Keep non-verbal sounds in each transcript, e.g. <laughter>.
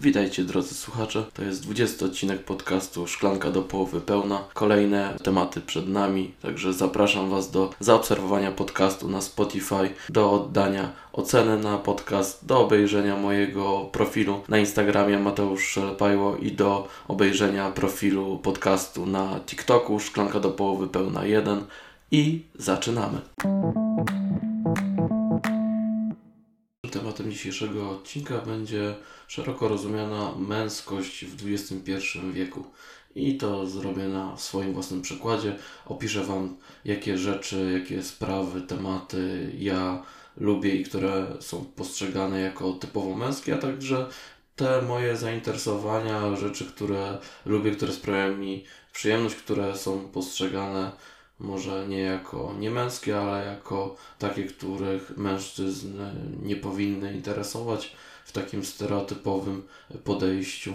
Witajcie drodzy słuchacze, to jest 20 odcinek podcastu Szklanka do połowy pełna. Kolejne tematy przed nami, także zapraszam Was do zaobserwowania podcastu na Spotify, do oddania oceny na podcast, do obejrzenia mojego profilu na Instagramie Mateusz Szelpajło i do obejrzenia profilu podcastu na TikToku Szklanka do połowy pełna 1 i zaczynamy. Dzisiejszego odcinka będzie szeroko rozumiana męskość w XXI wieku. I to zrobię na swoim własnym przykładzie. Opiszę Wam, jakie rzeczy, jakie sprawy, tematy ja lubię i które są postrzegane jako typowo męskie, a także te moje zainteresowania, rzeczy, które lubię, które sprawiają mi przyjemność, które są postrzegane może nie jako niemęskie, ale jako takie, których mężczyzn nie powinny interesować w takim stereotypowym podejściu.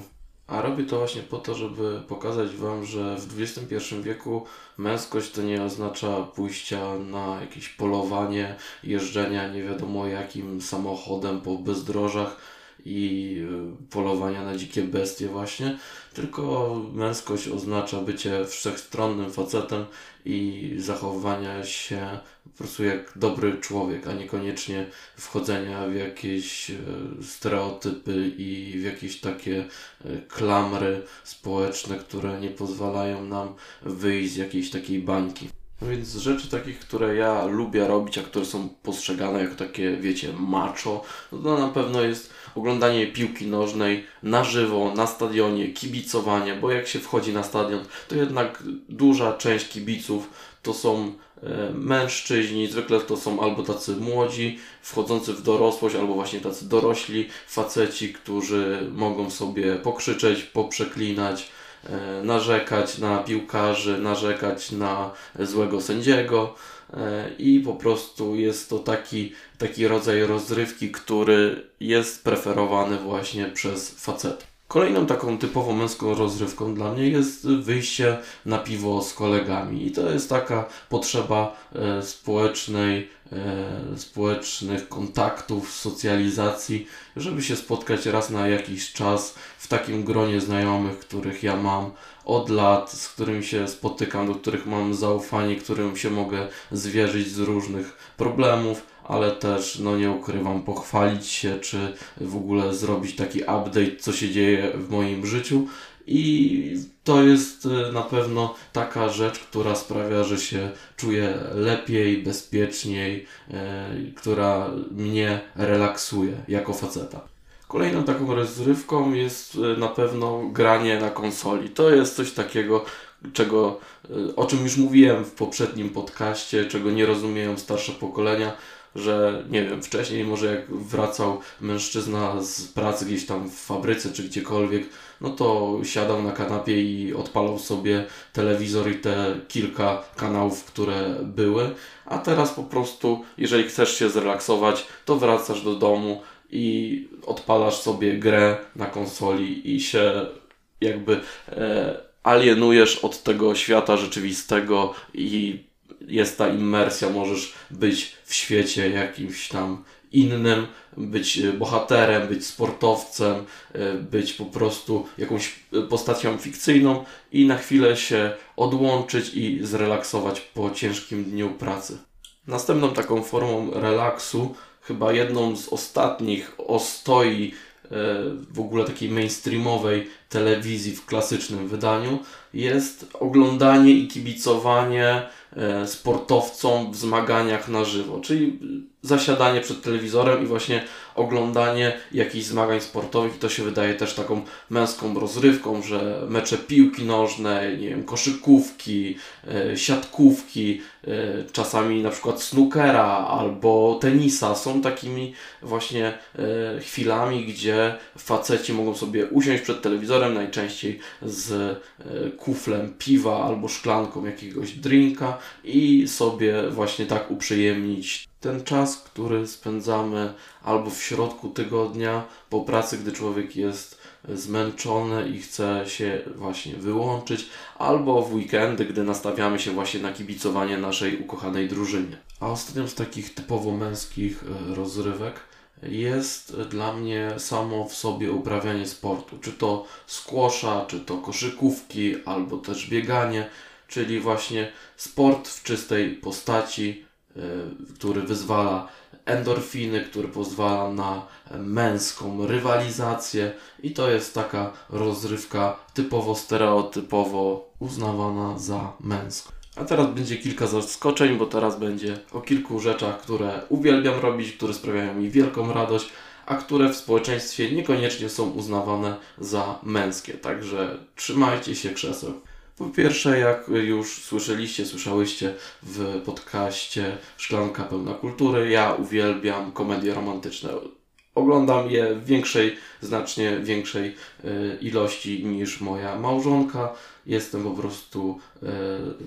A robię to właśnie po to, żeby pokazać Wam, że w XXI wieku męskość to nie oznacza pójścia na jakieś polowanie, jeżdżenia nie wiadomo jakim samochodem po bezdrożach i y, polowania na dzikie bestie właśnie, tylko męskość oznacza bycie wszechstronnym facetem i zachowania się po prostu jak dobry człowiek, a niekoniecznie wchodzenia w jakieś y, stereotypy i w jakieś takie y, klamry społeczne, które nie pozwalają nam wyjść z jakiejś takiej bańki. No więc rzeczy takich, które ja lubię robić, a które są postrzegane jako takie, wiecie, macho, no to na pewno jest oglądanie piłki nożnej na żywo, na stadionie, kibicowanie, bo jak się wchodzi na stadion, to jednak duża część kibiców to są e, mężczyźni, zwykle to są albo tacy młodzi, wchodzący w dorosłość, albo właśnie tacy dorośli faceci, którzy mogą sobie pokrzyczeć, poprzeklinać, e, narzekać na piłkarzy, narzekać na złego sędziego i po prostu jest to taki, taki rodzaj rozrywki, który jest preferowany właśnie przez facetów. Kolejną taką typowo męską rozrywką dla mnie jest wyjście na piwo z kolegami. I to jest taka potrzeba e, społecznej, e, społecznych kontaktów, socjalizacji, żeby się spotkać raz na jakiś czas w takim gronie znajomych, których ja mam od lat, z którymi się spotykam, do których mam zaufanie, którym się mogę zwierzyć z różnych problemów ale też, no nie ukrywam, pochwalić się, czy w ogóle zrobić taki update, co się dzieje w moim życiu. I to jest y, na pewno taka rzecz, która sprawia, że się czuję lepiej, bezpieczniej, e, która mnie relaksuje jako faceta. Kolejną taką rozrywką jest y, na pewno granie na konsoli. To jest coś takiego, czego, y, o czym już mówiłem w poprzednim podcaście, czego nie rozumieją starsze pokolenia, że nie wiem, wcześniej może jak wracał mężczyzna z pracy gdzieś tam w fabryce czy gdziekolwiek, no to siadał na kanapie i odpalał sobie telewizor i te kilka kanałów, które były, a teraz po prostu, jeżeli chcesz się zrelaksować, to wracasz do domu i odpalasz sobie grę na konsoli i się jakby e, alienujesz od tego świata rzeczywistego i jest ta immersja, możesz być w świecie jakimś tam innym, być e, bohaterem, być sportowcem, e, być po prostu jakąś postacią fikcyjną i na chwilę się odłączyć i zrelaksować po ciężkim dniu pracy. Następną taką formą relaksu, chyba jedną z ostatnich ostoi w ogóle takiej mainstreamowej telewizji w klasycznym wydaniu, jest oglądanie i kibicowanie E, sportowcom w zmaganiach na żywo, czyli zasiadanie przed telewizorem i właśnie oglądanie jakichś zmagań sportowych i to się wydaje też taką męską rozrywką, że mecze piłki nożnej, nie wiem, koszykówki, e, siatkówki, e, czasami na przykład snookera albo tenisa. Są takimi właśnie chwilami, gdzie faceci mogą sobie usiąść przed telewizorem najczęściej z kuflem piwa albo szklanką jakiegoś drinka i sobie właśnie tak uprzyjemnić ten czas, który spędzamy albo w środku tygodnia po pracy, gdy człowiek jest zmęczony i chce się właśnie wyłączyć, albo w weekendy, gdy nastawiamy się właśnie na kibicowanie naszej ukochanej drużynie. A ostatnią z takich typowo męskich e, rozrywek jest dla mnie samo w sobie uprawianie sportu. Czy to squasha, czy to koszykówki, albo też bieganie, czyli właśnie sport w czystej postaci, który wyzwala endorfiny, który pozwala na męską rywalizację i to jest taka rozrywka typowo stereotypowo uznawana za męską. A teraz będzie kilka zaskoczeń, bo teraz będzie o kilku rzeczach, które uwielbiam robić, które sprawiają mi wielką radość, a które w społeczeństwie niekoniecznie są uznawane za męskie. Także trzymajcie się krzeseł. Po pierwsze, jak już słyszeliście, słyszałyście w podcaście Szklanka Pełna Kultury, ja uwielbiam komedie romantyczne. Oglądam je w większej, znacznie większej y, ilości niż moja małżonka. Jestem po prostu y,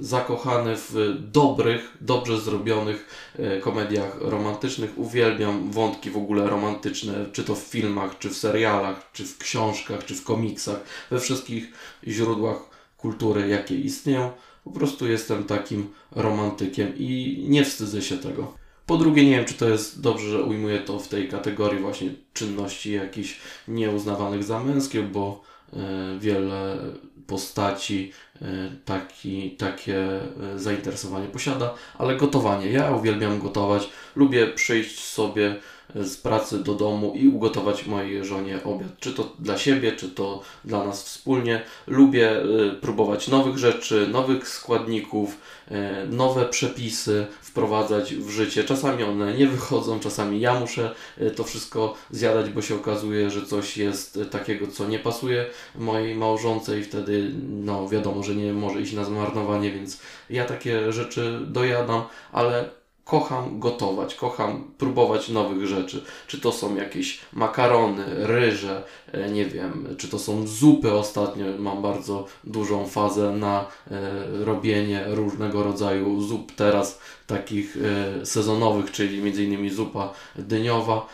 zakochany w dobrych, dobrze zrobionych y, komediach romantycznych. Uwielbiam wątki w ogóle romantyczne, czy to w filmach, czy w serialach, czy w książkach, czy w komiksach, we wszystkich źródłach kultury, jakie istnieją. Po prostu jestem takim romantykiem i nie wstydzę się tego. Po drugie, nie wiem, czy to jest dobrze, że ujmuję to w tej kategorii właśnie czynności jakichś nieuznawanych za męskie, bo y, wiele postaci y, taki, takie y, zainteresowanie posiada, ale gotowanie. Ja uwielbiam gotować, lubię przyjść sobie z pracy do domu i ugotować mojej żonie obiad. Czy to dla siebie, czy to dla nas wspólnie. Lubię y, próbować nowych rzeczy, nowych składników, y, nowe przepisy wprowadzać w życie. Czasami one nie wychodzą, czasami ja muszę y, to wszystko zjadać, bo się okazuje, że coś jest takiego, co nie pasuje mojej małżonce i wtedy no wiadomo, że nie może iść na zmarnowanie, więc ja takie rzeczy dojadam, ale kocham gotować, kocham próbować nowych rzeczy. Czy to są jakieś makarony, ryże, e, nie wiem, czy to są zupy. Ostatnio mam bardzo dużą fazę na e, robienie różnego rodzaju zup, teraz takich e, sezonowych, czyli m.in. zupa dyniowa.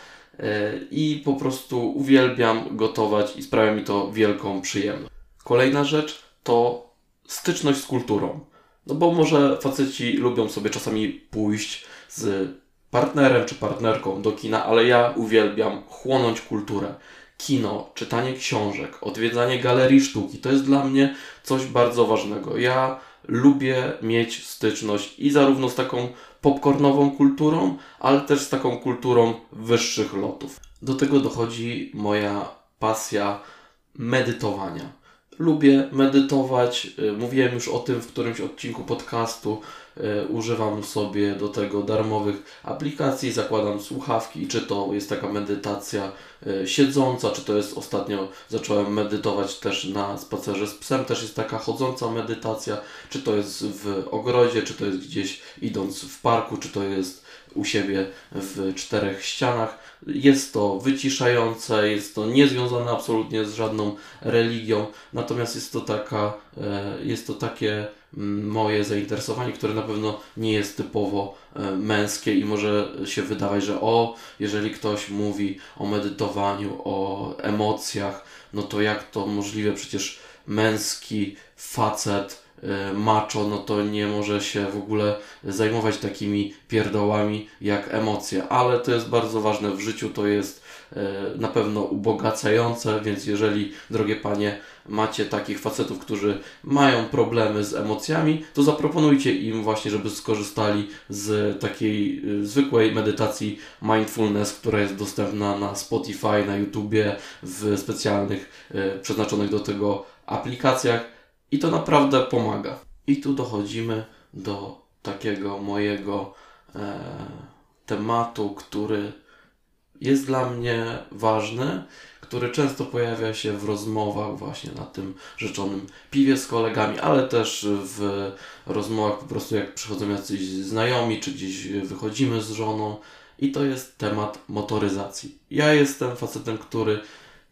I po prostu uwielbiam gotować i sprawia mi to wielką przyjemność. Kolejna rzecz to styczność z kulturą. No bo może faceci lubią sobie czasami pójść z partnerem czy partnerką do kina, ale ja uwielbiam chłonąć kulturę. Kino, czytanie książek, odwiedzanie galerii sztuki to jest dla mnie coś bardzo ważnego. Ja lubię mieć styczność i zarówno z taką popcornową kulturą, ale też z taką kulturą wyższych lotów. Do tego dochodzi moja pasja medytowania lubię medytować. Y, mówiłem już o tym w którymś odcinku podcastu. Y, używam sobie do tego darmowych aplikacji, zakładam słuchawki, czy to jest taka medytacja y, siedząca, czy to jest ostatnio zacząłem medytować też na spacerze z psem, też jest taka chodząca medytacja, czy to jest w ogrodzie, czy to jest gdzieś idąc w parku, czy to jest u siebie w czterech ścianach. Jest to wyciszające, jest to niezwiązane absolutnie z żadną religią, natomiast jest to taka, e, jest to takie moje zainteresowanie, które na pewno nie jest typowo e, męskie i może się wydawać, że o, jeżeli ktoś mówi o medytowaniu, o emocjach, no to jak to możliwe, przecież męski facet E, macho, no to nie może się w ogóle zajmować takimi pierdołami jak emocje, ale to jest bardzo ważne w życiu, to jest e, na pewno ubogacające, więc jeżeli, drogie panie, macie takich facetów, którzy mają problemy z emocjami, to zaproponujcie im właśnie, żeby skorzystali z takiej e, zwykłej medytacji mindfulness, która jest dostępna na Spotify, na YouTubie, w specjalnych przeznaczonych do tego aplikacjach. I to naprawdę pomaga. I tu dochodzimy do takiego mojego e, tematu, który jest dla mnie ważny, który często pojawia się w rozmowach właśnie na tym rzeczonym piwie z kolegami, ale też w rozmowach po prostu jak przychodzą jacyś znajomi, czy gdzieś wychodzimy z żoną i to jest temat motoryzacji. Ja jestem facetem, który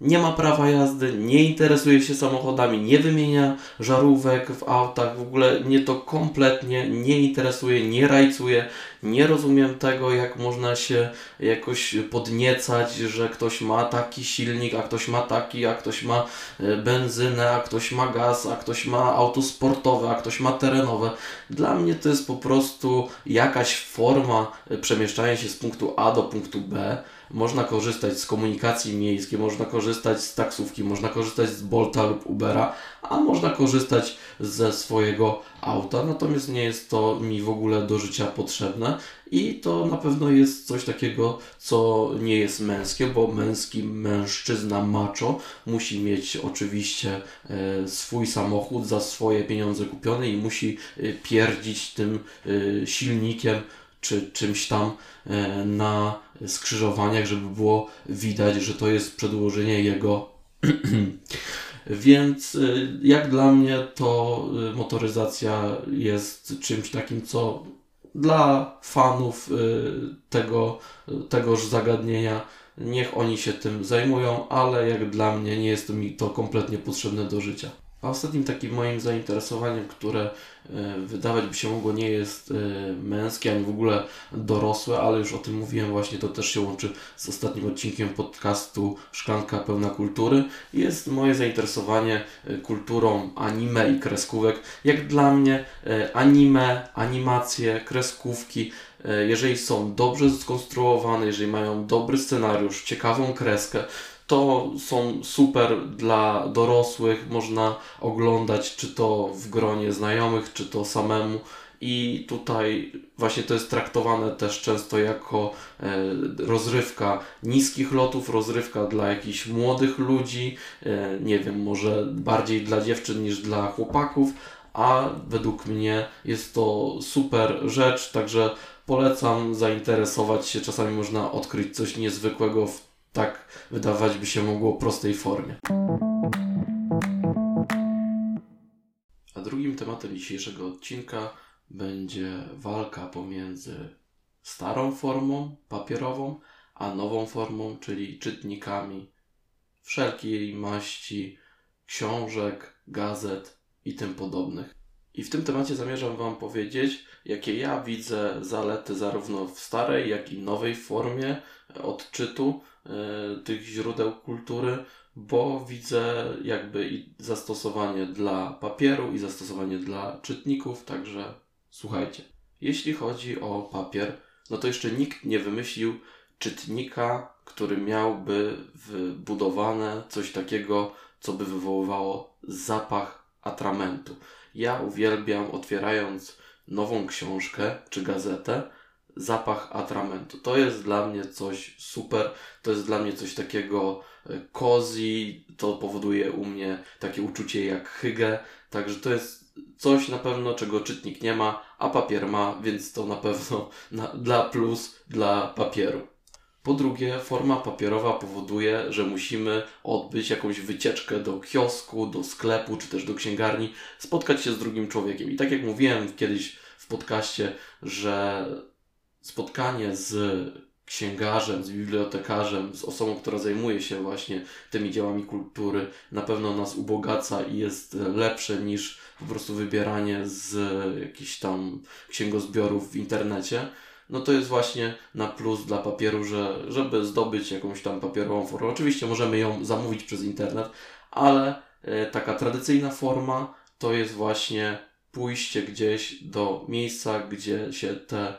nie ma prawa jazdy, nie interesuje się samochodami, nie wymienia żarówek w autach, w ogóle mnie to kompletnie nie interesuje, nie rajcuje, nie rozumiem tego, jak można się jakoś podniecać, że ktoś ma taki silnik, a ktoś ma taki, a ktoś ma e, benzynę, a ktoś ma gaz, a ktoś ma auto sportowe, a ktoś ma terenowe. Dla mnie to jest po prostu jakaś forma e, przemieszczania się z punktu A do punktu B można korzystać z komunikacji miejskiej, można korzystać z taksówki, można korzystać z Bolta lub Ubera, a można korzystać ze swojego auta, natomiast nie jest to mi w ogóle do życia potrzebne i to na pewno jest coś takiego, co nie jest męskie, bo męski mężczyzna macho musi mieć oczywiście e, swój samochód za swoje pieniądze kupione i musi e, pierdzić tym e, silnikiem czy czymś tam na skrzyżowaniach, żeby było widać, że to jest przedłożenie jego. <clears throat> Więc jak dla mnie to motoryzacja jest czymś takim, co dla fanów y, tego, tegoż zagadnienia niech oni się tym zajmują, ale jak dla mnie nie jest mi to kompletnie potrzebne do życia. A ostatnim takim moim zainteresowaniem, które e, wydawać by się mogło nie jest e, męskie, ani w ogóle dorosłe, ale już o tym mówiłem właśnie, to też się łączy z ostatnim odcinkiem podcastu Szklanka pełna kultury, jest moje zainteresowanie e, kulturą anime i kreskówek. Jak dla mnie anime, animacje, kreskówki, jeżeli są dobrze skonstruowane, jeżeli mają dobry scenariusz, ciekawą kreskę, to są super dla dorosłych, można oglądać czy to w gronie znajomych, czy to samemu. I tutaj właśnie to jest traktowane też często jako e, rozrywka niskich lotów, rozrywka dla jakichś młodych ludzi, e, nie wiem, może bardziej dla dziewczyn niż dla chłopaków, a według mnie jest to super rzecz, także polecam zainteresować się. Czasami można odkryć coś niezwykłego w tak wydawać by się mogło prostej formie. A drugim tematem dzisiejszego odcinka będzie walka pomiędzy starą formą papierową, a nową formą, czyli czytnikami wszelkiej maści książek, gazet i tym podobnych. I w tym temacie zamierzam Wam powiedzieć, jakie ja widzę zalety zarówno w starej, jak i nowej formie odczytu E, tych źródeł kultury, bo widzę jakby i zastosowanie dla papieru, i zastosowanie dla czytników, także słuchajcie. Jeśli chodzi o papier, no to jeszcze nikt nie wymyślił czytnika, który miałby wbudowane coś takiego, co by wywoływało zapach atramentu. Ja uwielbiam, otwierając nową książkę czy gazetę, zapach atramentu. To jest dla mnie coś super, to jest dla mnie coś takiego e, cozy, to powoduje u mnie takie uczucie jak hygge, także to jest coś na pewno, czego czytnik nie ma, a papier ma, więc to na pewno <laughs> na, dla plus dla papieru. Po drugie, forma papierowa powoduje, że musimy odbyć jakąś wycieczkę do kiosku, do sklepu, czy też do księgarni, spotkać się z drugim człowiekiem. I tak jak mówiłem kiedyś w podcaście, że spotkanie z księgarzem, z bibliotekarzem, z osobą, która zajmuje się właśnie tymi dziełami kultury, na pewno nas ubogaca i jest lepsze niż po prostu wybieranie z jakichś tam księgozbiorów w internecie. No to jest właśnie na plus dla papieru, że żeby zdobyć jakąś tam papierową formę. Oczywiście możemy ją zamówić przez internet, ale e, taka tradycyjna forma to jest właśnie pójście gdzieś do miejsca, gdzie się te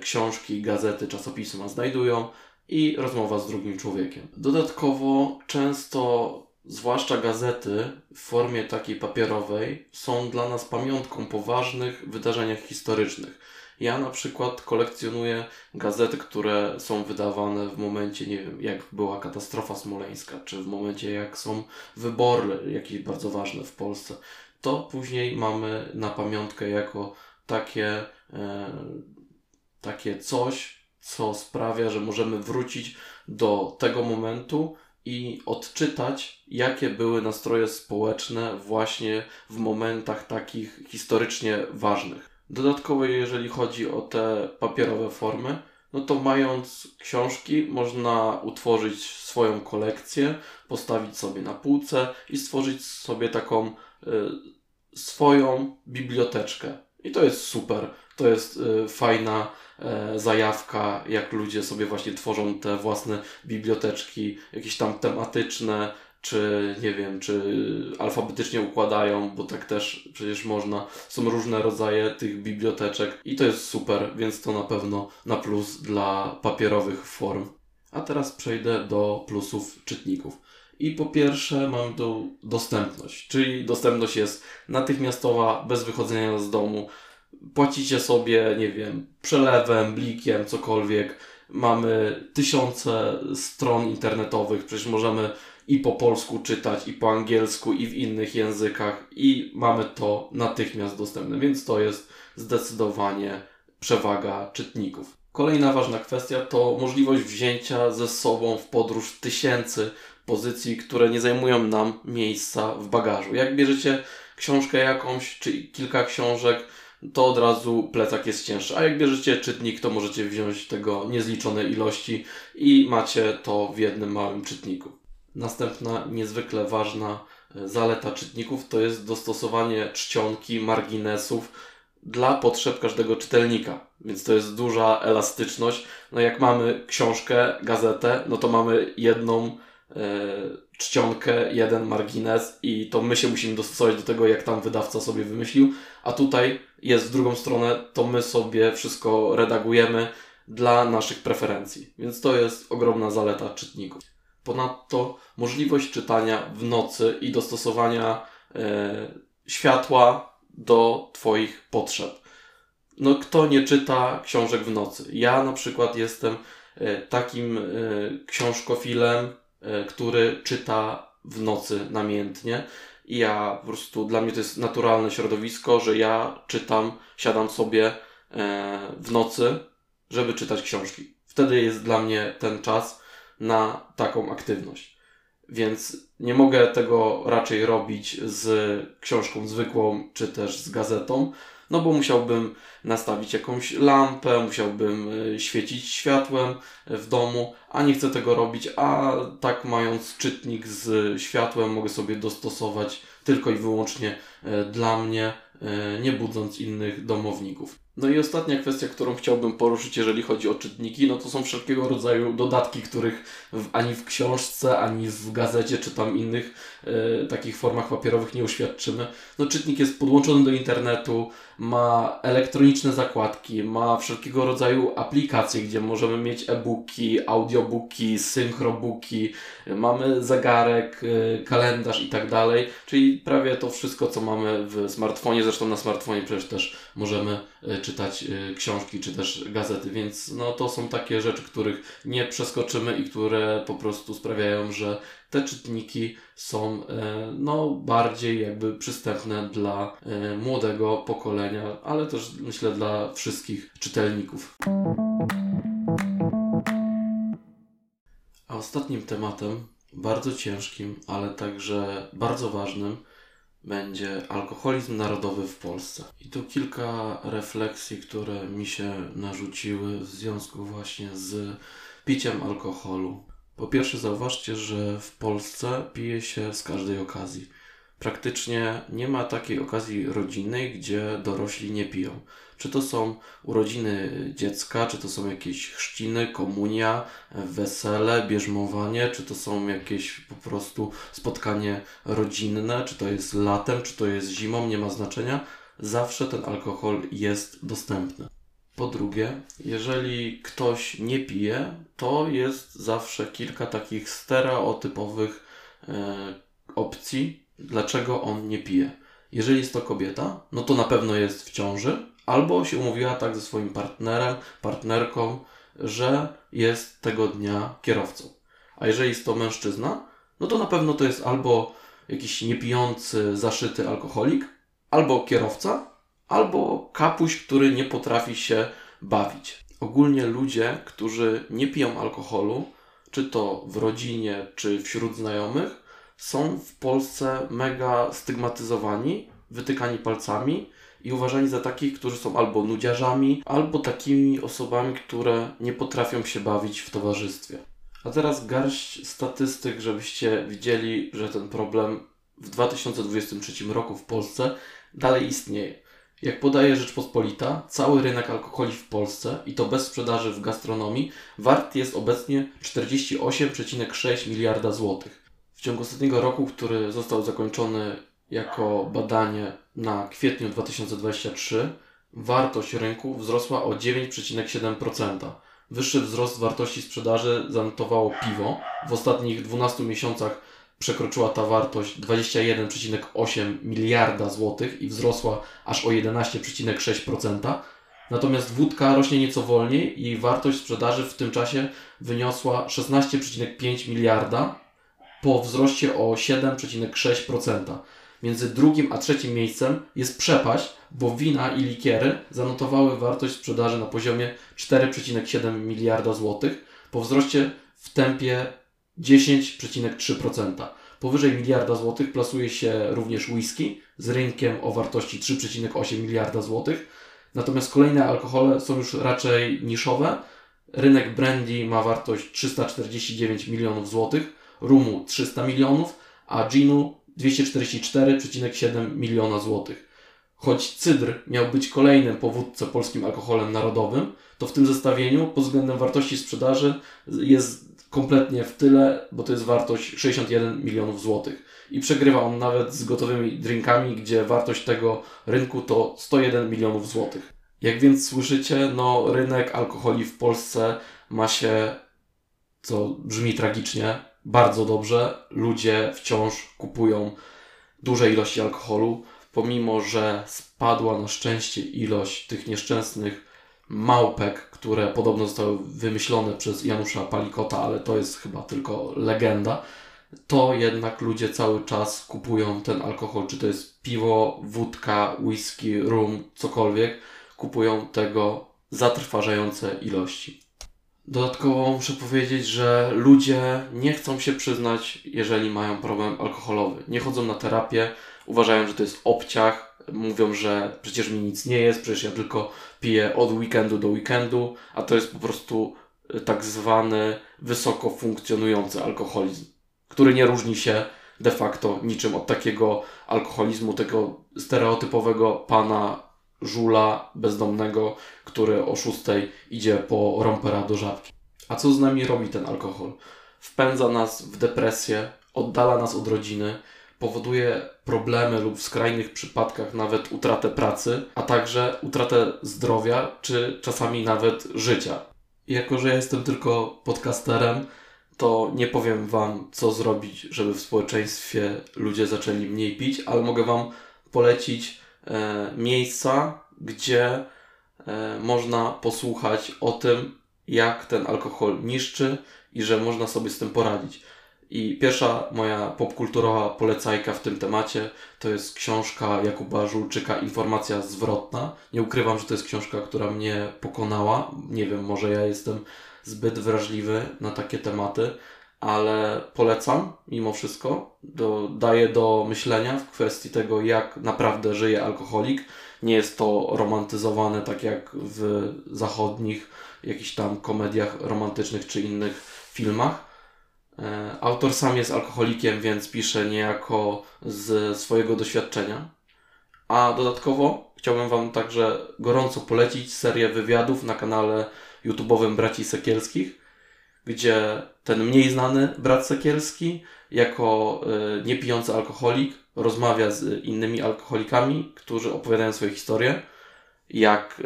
książki, gazety, czasopisma znajdują i rozmowa z drugim człowiekiem. Dodatkowo często, zwłaszcza gazety w formie takiej papierowej, są dla nas pamiątką po ważnych wydarzeniach historycznych. Ja na przykład kolekcjonuję gazety, które są wydawane w momencie, nie wiem, jak była katastrofa smoleńska, czy w momencie, jak są wybory jakieś bardzo ważne w Polsce. To później mamy na pamiątkę jako takie e, takie coś, co sprawia, że możemy wrócić do tego momentu i odczytać, jakie były nastroje społeczne właśnie w momentach takich historycznie ważnych. Dodatkowo, jeżeli chodzi o te papierowe formy, no to mając książki, można utworzyć swoją kolekcję, postawić sobie na półce i stworzyć sobie taką y, swoją biblioteczkę. I to jest super. To jest y, fajna E, zajawka, jak ludzie sobie właśnie tworzą te własne biblioteczki, jakieś tam tematyczne, czy nie wiem, czy alfabetycznie układają, bo tak też przecież można. Są różne rodzaje tych biblioteczek i to jest super, więc to na pewno na plus dla papierowych form. A teraz przejdę do plusów czytników. I po pierwsze mam tu dostępność, czyli dostępność jest natychmiastowa, bez wychodzenia z domu. Płacicie sobie, nie wiem, przelewem, blikiem, cokolwiek. Mamy tysiące stron internetowych, przecież możemy i po polsku czytać, i po angielsku, i w innych językach, i mamy to natychmiast dostępne, więc to jest zdecydowanie przewaga czytników. Kolejna ważna kwestia to możliwość wzięcia ze sobą w podróż tysięcy pozycji, które nie zajmują nam miejsca w bagażu. Jak bierzecie książkę jakąś, czy kilka książek, to od razu plecak jest cięższy. A jak bierzecie czytnik, to możecie wziąć tego niezliczone ilości i macie to w jednym małym czytniku. Następna niezwykle ważna e, zaleta czytników to jest dostosowanie czcionki, marginesów dla potrzeb każdego czytelnika. Więc to jest duża elastyczność. No jak mamy książkę, gazetę, no to mamy jedną czcionkę, jeden margines i to my się musimy dostosować do tego, jak tam wydawca sobie wymyślił. A tutaj jest w drugą stronę, to my sobie wszystko redagujemy dla naszych preferencji. Więc to jest ogromna zaleta czytników. Ponadto możliwość czytania w nocy i dostosowania e, światła do Twoich potrzeb. No, kto nie czyta książek w nocy? Ja na przykład jestem e, takim e, książkofilem, e, który czyta w nocy namiętnie. I ja po prostu, dla mnie to jest naturalne środowisko, że ja czytam, siadam sobie w nocy, żeby czytać książki. Wtedy jest dla mnie ten czas na taką aktywność. Więc nie mogę tego raczej robić z książką zwykłą, czy też z gazetą, no bo musiałbym nastawić jakąś lampę, musiałbym y, świecić światłem w domu, a nie chcę tego robić, a tak mając czytnik z światłem mogę sobie dostosować tylko i wyłącznie y, dla mnie, y, nie budząc innych domowników. No i ostatnia kwestia, którą chciałbym poruszyć, jeżeli chodzi o czytniki, no to są wszelkiego rodzaju dodatki, których w, ani w książce, ani w gazecie, czy tam innych e, takich formach papierowych nie uświadczymy. No czytnik jest podłączony do internetu, ma elektroniczne zakładki, ma wszelkiego rodzaju aplikacje, gdzie możemy mieć e-booki, audiobooki, synchrobooki, mamy zegarek, e, kalendarz i tak dalej, czyli prawie to wszystko, co mamy w smartfonie, zresztą na smartfonie przecież też możemy e, czytać książki czy też gazety, więc no to są takie rzeczy, których nie przeskoczymy i które po prostu sprawiają, że te czytniki są e, no, bardziej jakby przystępne dla e, młodego pokolenia, ale też myślę dla wszystkich czytelników. A ostatnim tematem, bardzo ciężkim, ale także bardzo ważnym, będzie alkoholizm narodowy w Polsce. I tu kilka refleksji, które mi się narzuciły w związku właśnie z piciem alkoholu. Po pierwsze, zauważcie, że w Polsce pije się z każdej okazji. Praktycznie nie ma takiej okazji rodzinnej, gdzie dorośli nie piją. Czy to są urodziny dziecka, czy to są jakieś chrzciny, komunia, wesele, bierzmowanie, czy to są jakieś po prostu spotkanie rodzinne, czy to jest latem, czy to jest zimą, nie ma znaczenia. Zawsze ten alkohol jest dostępny. Po drugie, jeżeli ktoś nie pije, to jest zawsze kilka takich stereotypowych e, opcji, dlaczego on nie pije. Jeżeli jest to kobieta, no to na pewno jest w ciąży, albo się umówiła tak ze swoim partnerem, partnerką, że jest tego dnia kierowcą. A jeżeli jest to mężczyzna, no to na pewno to jest albo jakiś niepijący, zaszyty alkoholik, albo kierowca, albo kapuś, który nie potrafi się bawić. Ogólnie ludzie, którzy nie piją alkoholu, czy to w rodzinie, czy wśród znajomych, są w Polsce mega stygmatyzowani, wytykani palcami i uważani za takich, którzy są albo nudziarzami, albo takimi osobami, które nie potrafią się bawić w towarzystwie. A teraz garść statystyk, żebyście widzieli, że ten problem w 2023 roku w Polsce dalej istnieje. Jak podaje Rzeczpospolita, cały rynek alkoholi w Polsce, i to bez sprzedaży w gastronomii, wart jest obecnie 48,6 miliarda złotych. W ciągu ostatniego roku, który został zakończony jako badanie na kwietniu 2023, wartość rynku wzrosła o 9,7%. Wyższy wzrost wartości sprzedaży zanotowało piwo. W ostatnich 12 miesiącach przekroczyła ta wartość 21,8 miliarda złotych i wzrosła aż o 11,6%. Natomiast wódka rośnie nieco wolniej i wartość sprzedaży w tym czasie wyniosła 16,5 miliarda po wzroście o 7,6%. Między drugim a trzecim miejscem jest przepaść, bo wina i likiery zanotowały wartość sprzedaży na poziomie 4,7 miliarda złotych po wzroście w tempie 10,3%. Powyżej miliarda złotych plasuje się również whisky z rynkiem o wartości 3,8 miliarda złotych. Natomiast kolejne alkohole są już raczej niszowe. Rynek brandy ma wartość 349 milionów złotych, rumu 300 milionów, a ginu 244,7 miliona złotych. Choć cydr miał być kolejnym po wódce polskim alkoholem narodowym, to w tym zestawieniu pod względem wartości sprzedaży jest kompletnie w tyle, bo to jest wartość 61 milionów złotych. I przegrywa on nawet z gotowymi drinkami, gdzie wartość tego rynku to 101 milionów złotych. Jak więc słyszycie, no rynek alkoholi w Polsce ma się, co brzmi tragicznie, bardzo dobrze. Ludzie wciąż kupują duże ilości alkoholu, pomimo że spadła na szczęście ilość tych nieszczęsnych małpek, które podobno zostały wymyślone przez Janusza Palikota, ale to jest chyba tylko legenda, to jednak ludzie cały czas kupują ten alkohol, czy to jest piwo, wódka, whisky, rum, cokolwiek, kupują tego zatrważające ilości. Dodatkowo muszę powiedzieć, że ludzie nie chcą się przyznać, jeżeli mają problem alkoholowy. Nie chodzą na terapię, uważają, że to jest obciach, mówią, że przecież mi nic nie jest, przecież ja tylko piję od weekendu do weekendu, a to jest po prostu y, tak zwany wysoko funkcjonujący alkoholizm, który nie różni się de facto niczym od takiego alkoholizmu, tego stereotypowego pana żula bezdomnego, który o 6 idzie po rompera do żabki. A co z nami robi ten alkohol? Wpędza nas w depresję, oddala nas od rodziny, powoduje problemy lub w skrajnych przypadkach nawet utratę pracy, a także utratę zdrowia czy czasami nawet życia. Jako, że ja jestem tylko podcasterem, to nie powiem Wam, co zrobić, żeby w społeczeństwie ludzie zaczęli mniej pić, ale mogę Wam polecić e, miejsca, gdzie e, można posłuchać o tym, jak ten alkohol niszczy i że można sobie z tym poradzić. I pierwsza moja popkulturowa polecajka w tym temacie to jest książka Jakuba Żulczyka Informacja zwrotna. Nie ukrywam, że to jest książka, która mnie pokonała. Nie wiem, może ja jestem zbyt wrażliwy na takie tematy, ale polecam mimo wszystko. Do, daje do myślenia w kwestii tego, jak naprawdę żyje alkoholik. Nie jest to romantyzowane tak jak w zachodnich jakichś tam komediach romantycznych czy innych filmach. E, autor sam jest alkoholikiem, więc pisze niejako z swojego doświadczenia. A dodatkowo chciałbym Wam także gorąco polecić serię wywiadów na kanale YouTube'owym Braci Sekielskich, gdzie ten mniej znany brat Sekielski, jako y, niepijący alkoholik, rozmawia z innymi alkoholikami, którzy opowiadają swoje historie, jak y,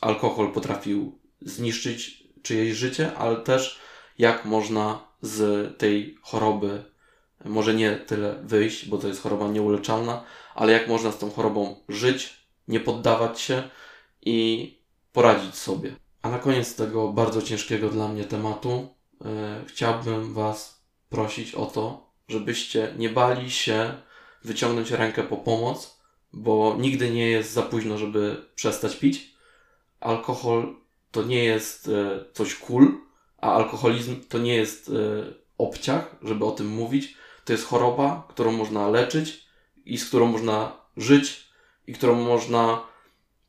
alkohol potrafił zniszczyć czyjeś życie, ale też jak można z tej choroby, może nie tyle wyjść, bo to jest choroba nieuleczalna, ale jak można z tą chorobą żyć, nie poddawać się i poradzić sobie. A na koniec tego bardzo ciężkiego dla mnie tematu yy, chciałbym Was prosić o to, żebyście nie bali się wyciągnąć rękę po pomoc, bo nigdy nie jest za późno, żeby przestać pić. Alkohol to nie jest yy, coś cool, a alkoholizm to nie jest yy, obciach, żeby o tym mówić. To jest choroba, którą można leczyć i z którą można żyć i którą można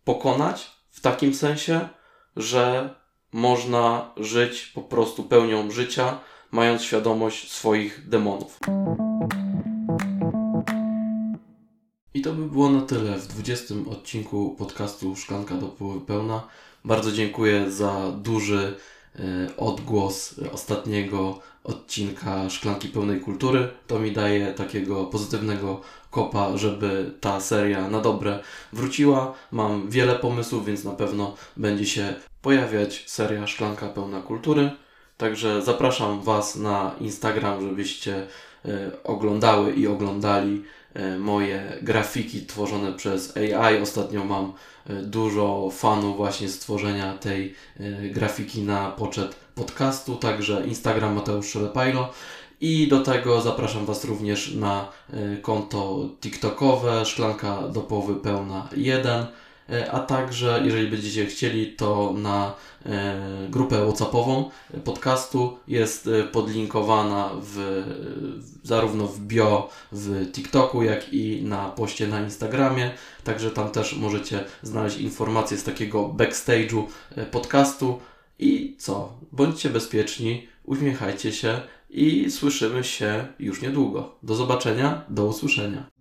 pokonać w takim sensie, że można żyć po prostu pełnią życia, mając świadomość swoich demonów. I to by było na tyle w 20 odcinku podcastu Szklanka do połowy pełna. Bardzo dziękuję za duży odgłos ostatniego odcinka Szklanki Pełnej Kultury. To mi daje takiego pozytywnego kopa, żeby ta seria na dobre wróciła. Mam wiele pomysłów, więc na pewno będzie się pojawiać seria Szklanka Pełna Kultury. Także zapraszam Was na Instagram, żebyście e, oglądały i oglądali e, moje grafiki tworzone przez AI. Ostatnio mam e, dużo fanów właśnie stworzenia tej grafiki na poczet podcastu, także Instagram Mateusz Szelepajlo. I do tego zapraszam Was również na konto TikTokowe Szklanka do połowy pełna 1 E, a także jeżeli będziecie chcieli, to na e, grupę WhatsAppową podcastu jest e, podlinkowana w, zarówno w bio w TikToku, jak i na poście na Instagramie. Także tam też możecie znaleźć informacje z takiego backstage'u podcastu. I co? Bądźcie bezpieczni, uśmiechajcie się i słyszymy się już niedługo. Do zobaczenia, do usłyszenia.